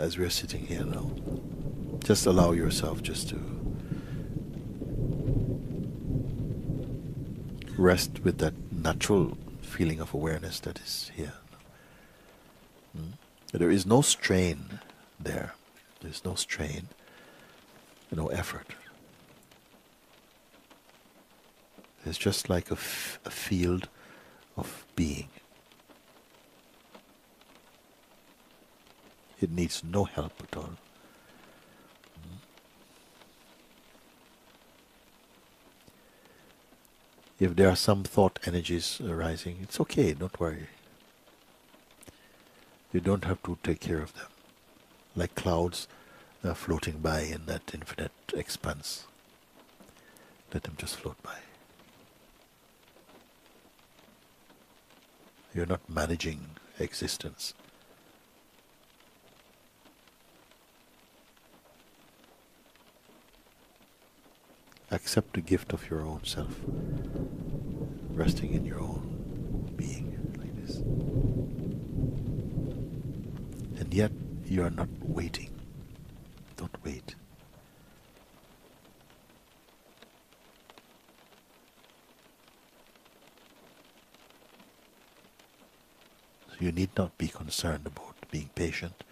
as we are sitting here now, just allow yourself just to rest with that natural feeling of awareness that is here. Mm? There is no strain there. There's no strain, no effort. It's just like a, f- a field of being. It needs no help at all. If there are some thought energies arising, it's okay, don't worry. You don't have to take care of them. Like clouds uh, floating by in that infinite expanse. Let them just float by. You're not managing existence. Accept the gift of your own self, resting in your own being like this. And yet you are not waiting. Don't wait. You need not be concerned about being patient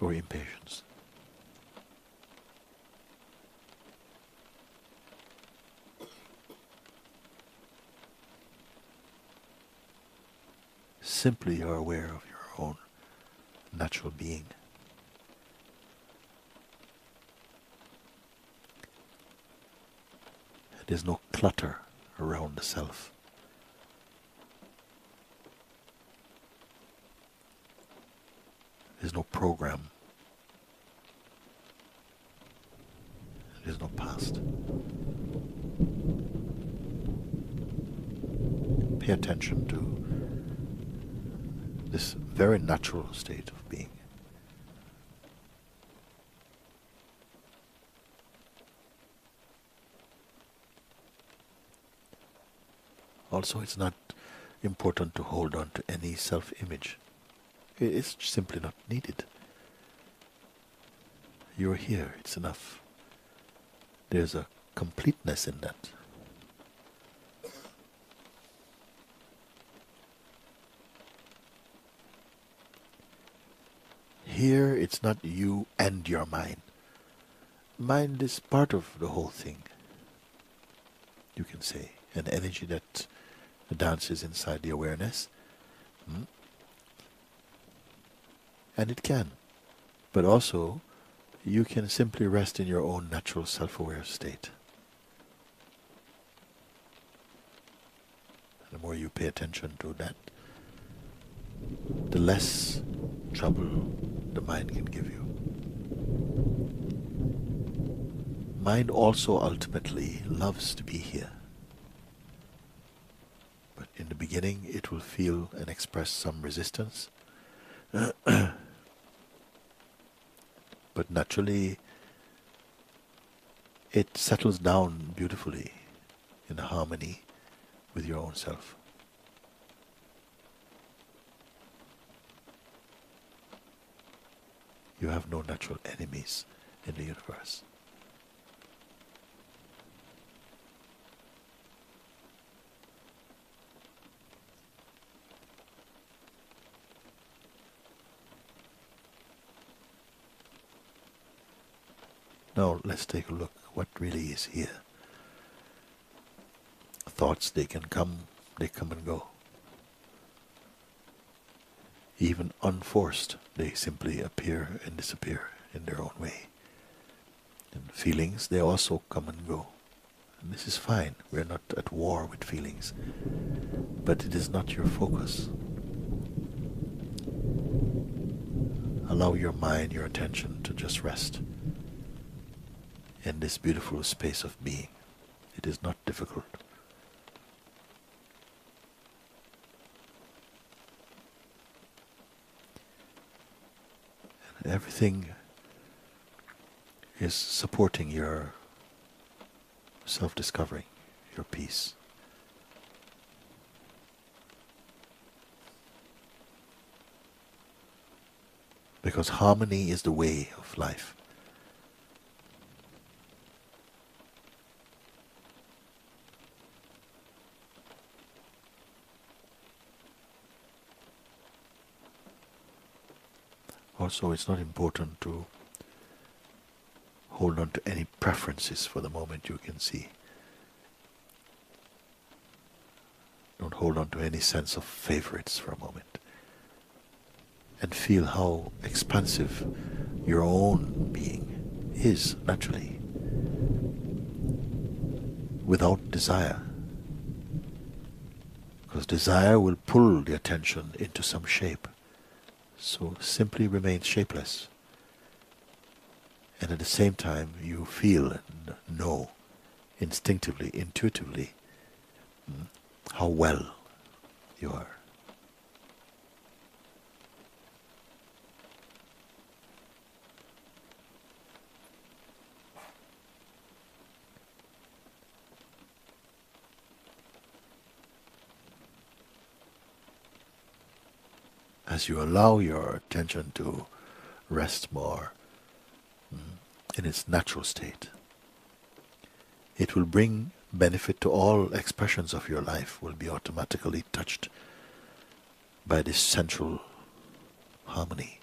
or impatience. Simply are aware of your own natural being. There's no clutter around the self. There's no program. There's no past. Pay attention to this very natural state of being. Also, it's not important to hold on to any self image. It's simply not needed. You're here, it's enough. There's a completeness in that. Here, it's not you and your mind. Mind is part of the whole thing. You can say an energy that dances inside the awareness. Hmm? And it can. But also, you can simply rest in your own natural self aware state. The more you pay attention to that, the less trouble the mind can give you. Mind also ultimately loves to be here. But in the beginning, it will feel and express some resistance. but naturally, it settles down beautifully in harmony with your own self. You have no natural enemies in the universe. Now let's take a look what really is here. Thoughts they can come, they come and go even unforced, they simply appear and disappear in their own way. And feelings, they also come and go. And this is fine. We're not at war with feelings. But it is not your focus. Allow your mind, your attention to just rest in this beautiful space of being. It is not difficult. Everything is supporting your self discovery, your peace. Because harmony is the way of life. Also, it's not important to hold on to any preferences for the moment you can see. Don't hold on to any sense of favorites for a moment. And feel how expansive your own being is naturally, without desire. Because desire will pull the attention into some shape. So simply remain shapeless. And at the same time, you feel and know instinctively, intuitively, hmm, how well you are. As you allow your attention to rest more mm, in its natural state, it will bring benefit to all expressions of your life will be automatically touched by this central harmony.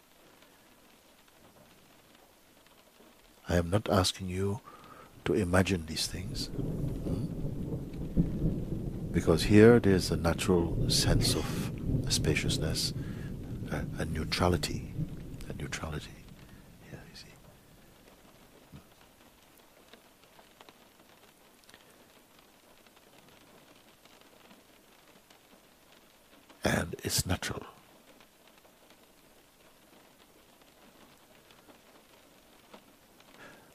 I am not asking you to imagine these things. Hmm? Because here there's a natural sense of spaciousness a, a neutrality, a neutrality. Yeah, you see. And it's natural.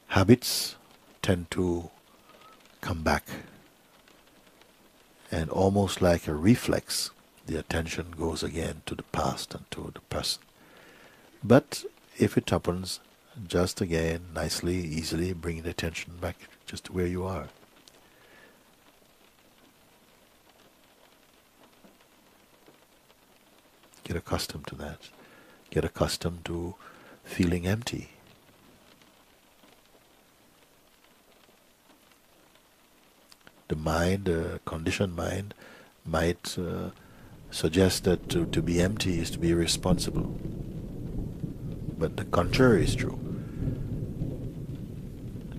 Habits tend to come back and almost like a reflex the attention goes again to the past and to the present. But if it happens, just again, nicely, easily bring the attention back just to where you are. Get accustomed to that. Get accustomed to feeling empty. The mind, the conditioned mind, might uh, suggests that to, to be empty is to be irresponsible. But the contrary is true.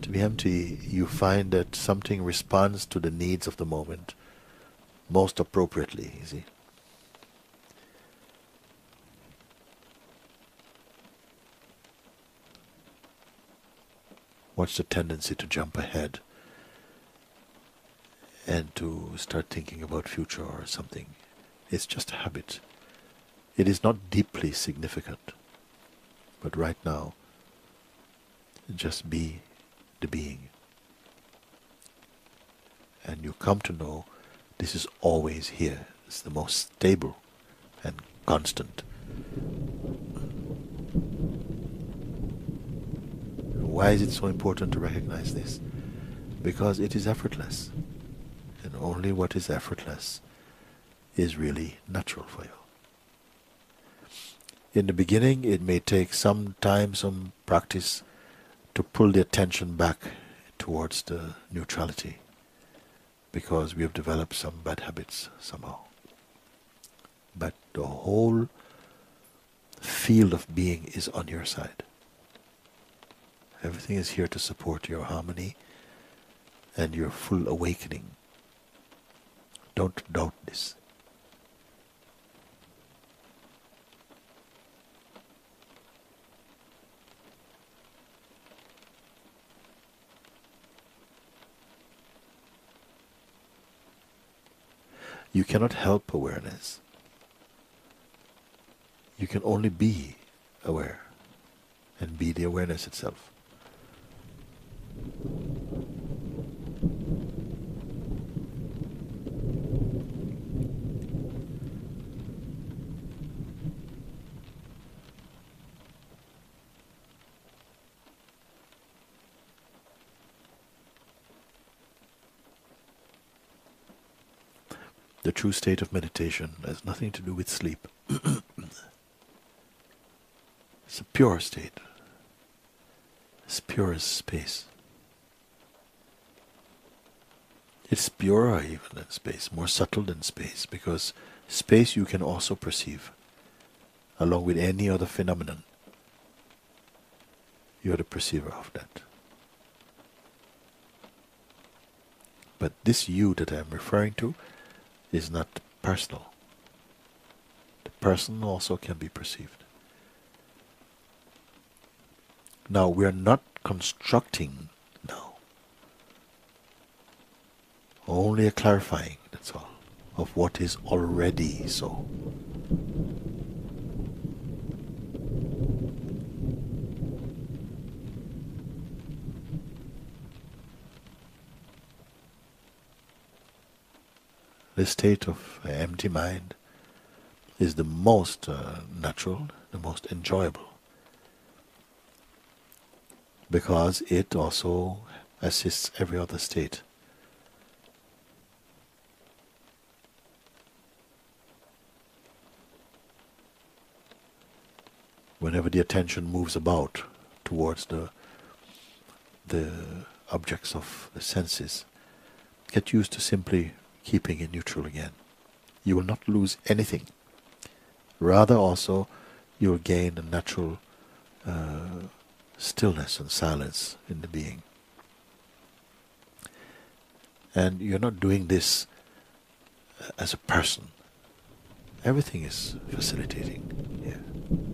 To be empty, you find that something responds to the needs of the moment most appropriately, you see. What's the tendency to jump ahead and to start thinking about future or something it's just a habit. It is not deeply significant. But right now, just be the being. And you come to know this is always here. It's the most stable and constant. Why is it so important to recognize this? Because it is effortless. And only what is effortless is really natural for you. In the beginning, it may take some time, some practice to pull the attention back towards the neutrality because we have developed some bad habits somehow. But the whole field of being is on your side. Everything is here to support your harmony and your full awakening. Don't doubt this. You cannot help awareness. You can only be aware and be the awareness itself. The true state of meditation has nothing to do with sleep. it's a pure state, as pure as space. It's purer even than space, more subtle than space, because space you can also perceive, along with any other phenomenon. You are the perceiver of that. But this you that I am referring to is not personal. The person also can be perceived. Now we are not constructing now. Only a clarifying, that's all, of what is already so. The state of empty mind is the most uh, natural, the most enjoyable, because it also assists every other state. Whenever the attention moves about towards the the objects of the senses, get used to simply keeping it neutral again. You will not lose anything. Rather, also, you will gain a natural uh, stillness and silence in the being. And you're not doing this uh, as a person. Everything is facilitating. Yeah.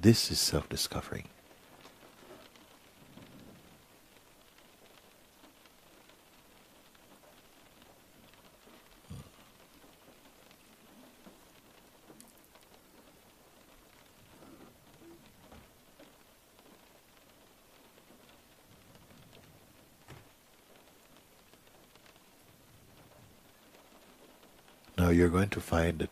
This is self discovery. Now you're going to find that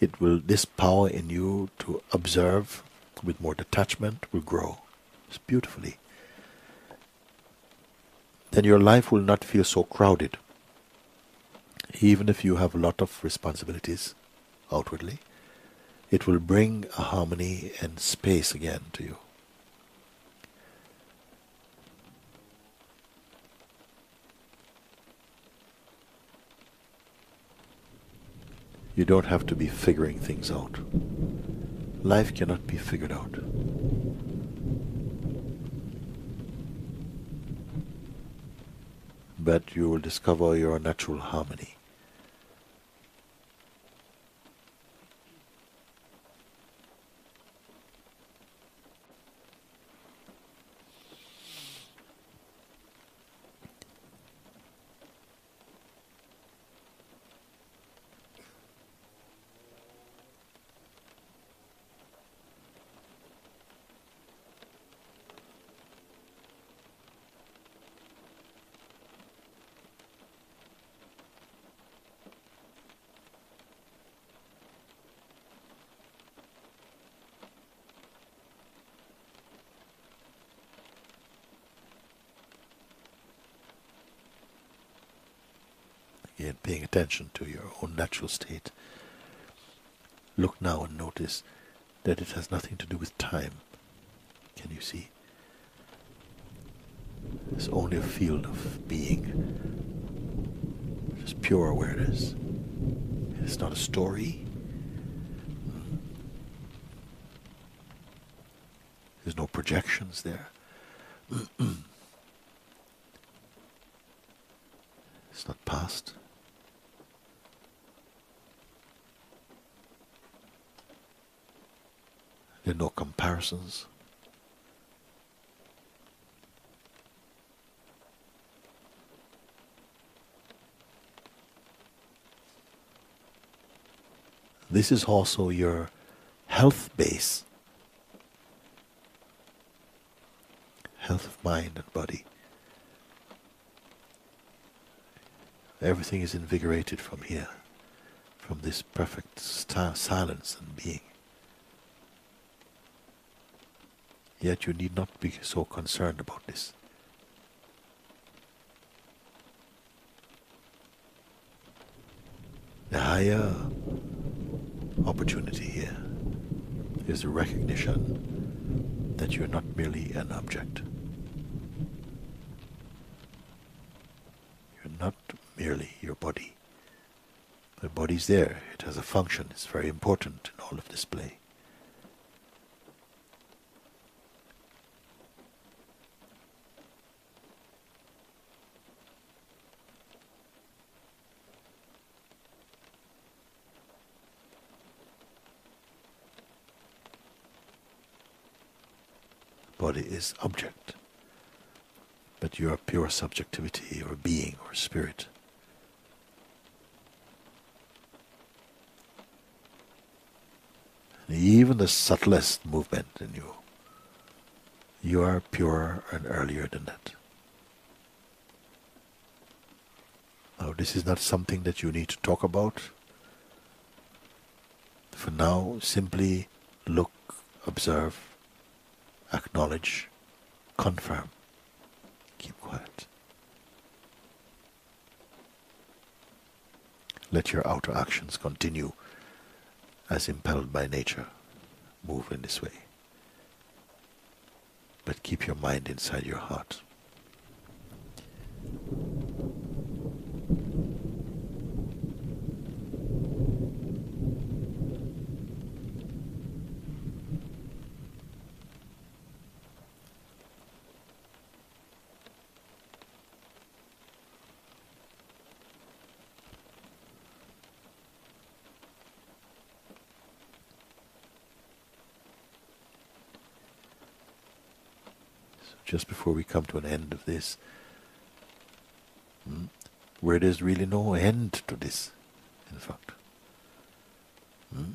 it will this power in you to observe with more detachment will grow beautifully. Then your life will not feel so crowded. Even if you have a lot of responsibilities outwardly, it will bring a harmony and space again to you. You don't have to be figuring things out. Life cannot be figured out. But you will discover your natural harmony. Again, paying attention to your own natural state. Look now and notice that it has nothing to do with time. Can you see? It's only a field of being, just pure awareness. It's not a story. There's no projections there. it's not past. There are This is also your health base, health of mind and body. Everything is invigorated from here, from this perfect silence and being. Yet you need not be so concerned about this. The higher opportunity here is the recognition that you're not merely an object. You're not merely your body. The body's there, it has a function, it's very important in all of this play. Body is object, but you are pure subjectivity or being or spirit. And even the subtlest movement in you, you are purer and earlier than that. Now, this is not something that you need to talk about. For now, simply look, observe, acknowledge, confirm, keep quiet. Let your outer actions continue as impelled by nature. Move in this way. But keep your mind inside your heart. Just before we come to an end of this, hmm, where there's really no end to this, in fact. Hmm?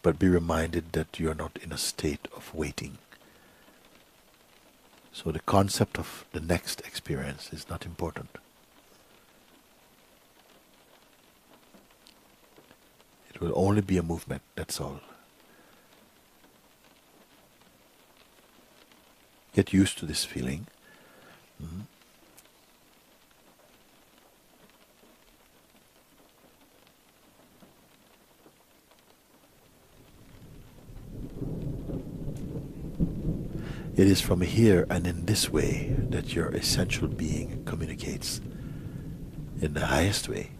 But be reminded that you are not in a state of waiting. So the concept of the next experience is not important. It will only be a movement, that's all. Get used to this feeling. Mm-hmm. It is from here and in this way that your essential being communicates in the highest way.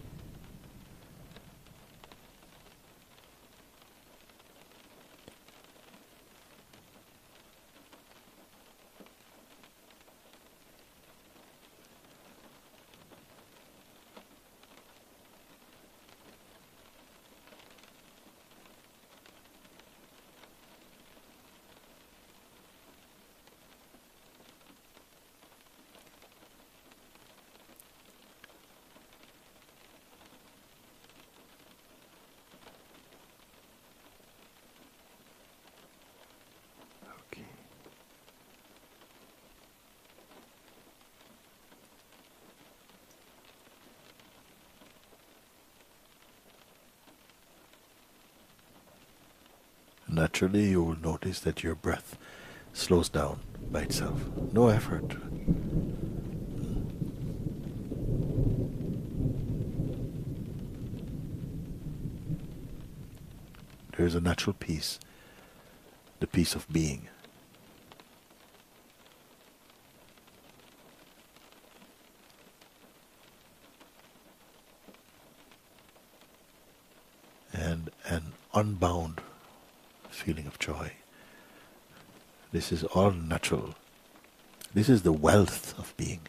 Naturally, you will notice that your breath slows down by itself. No effort. There is a natural peace, the peace of being. And an unbound feeling of joy. This is all natural. This is the wealth of being.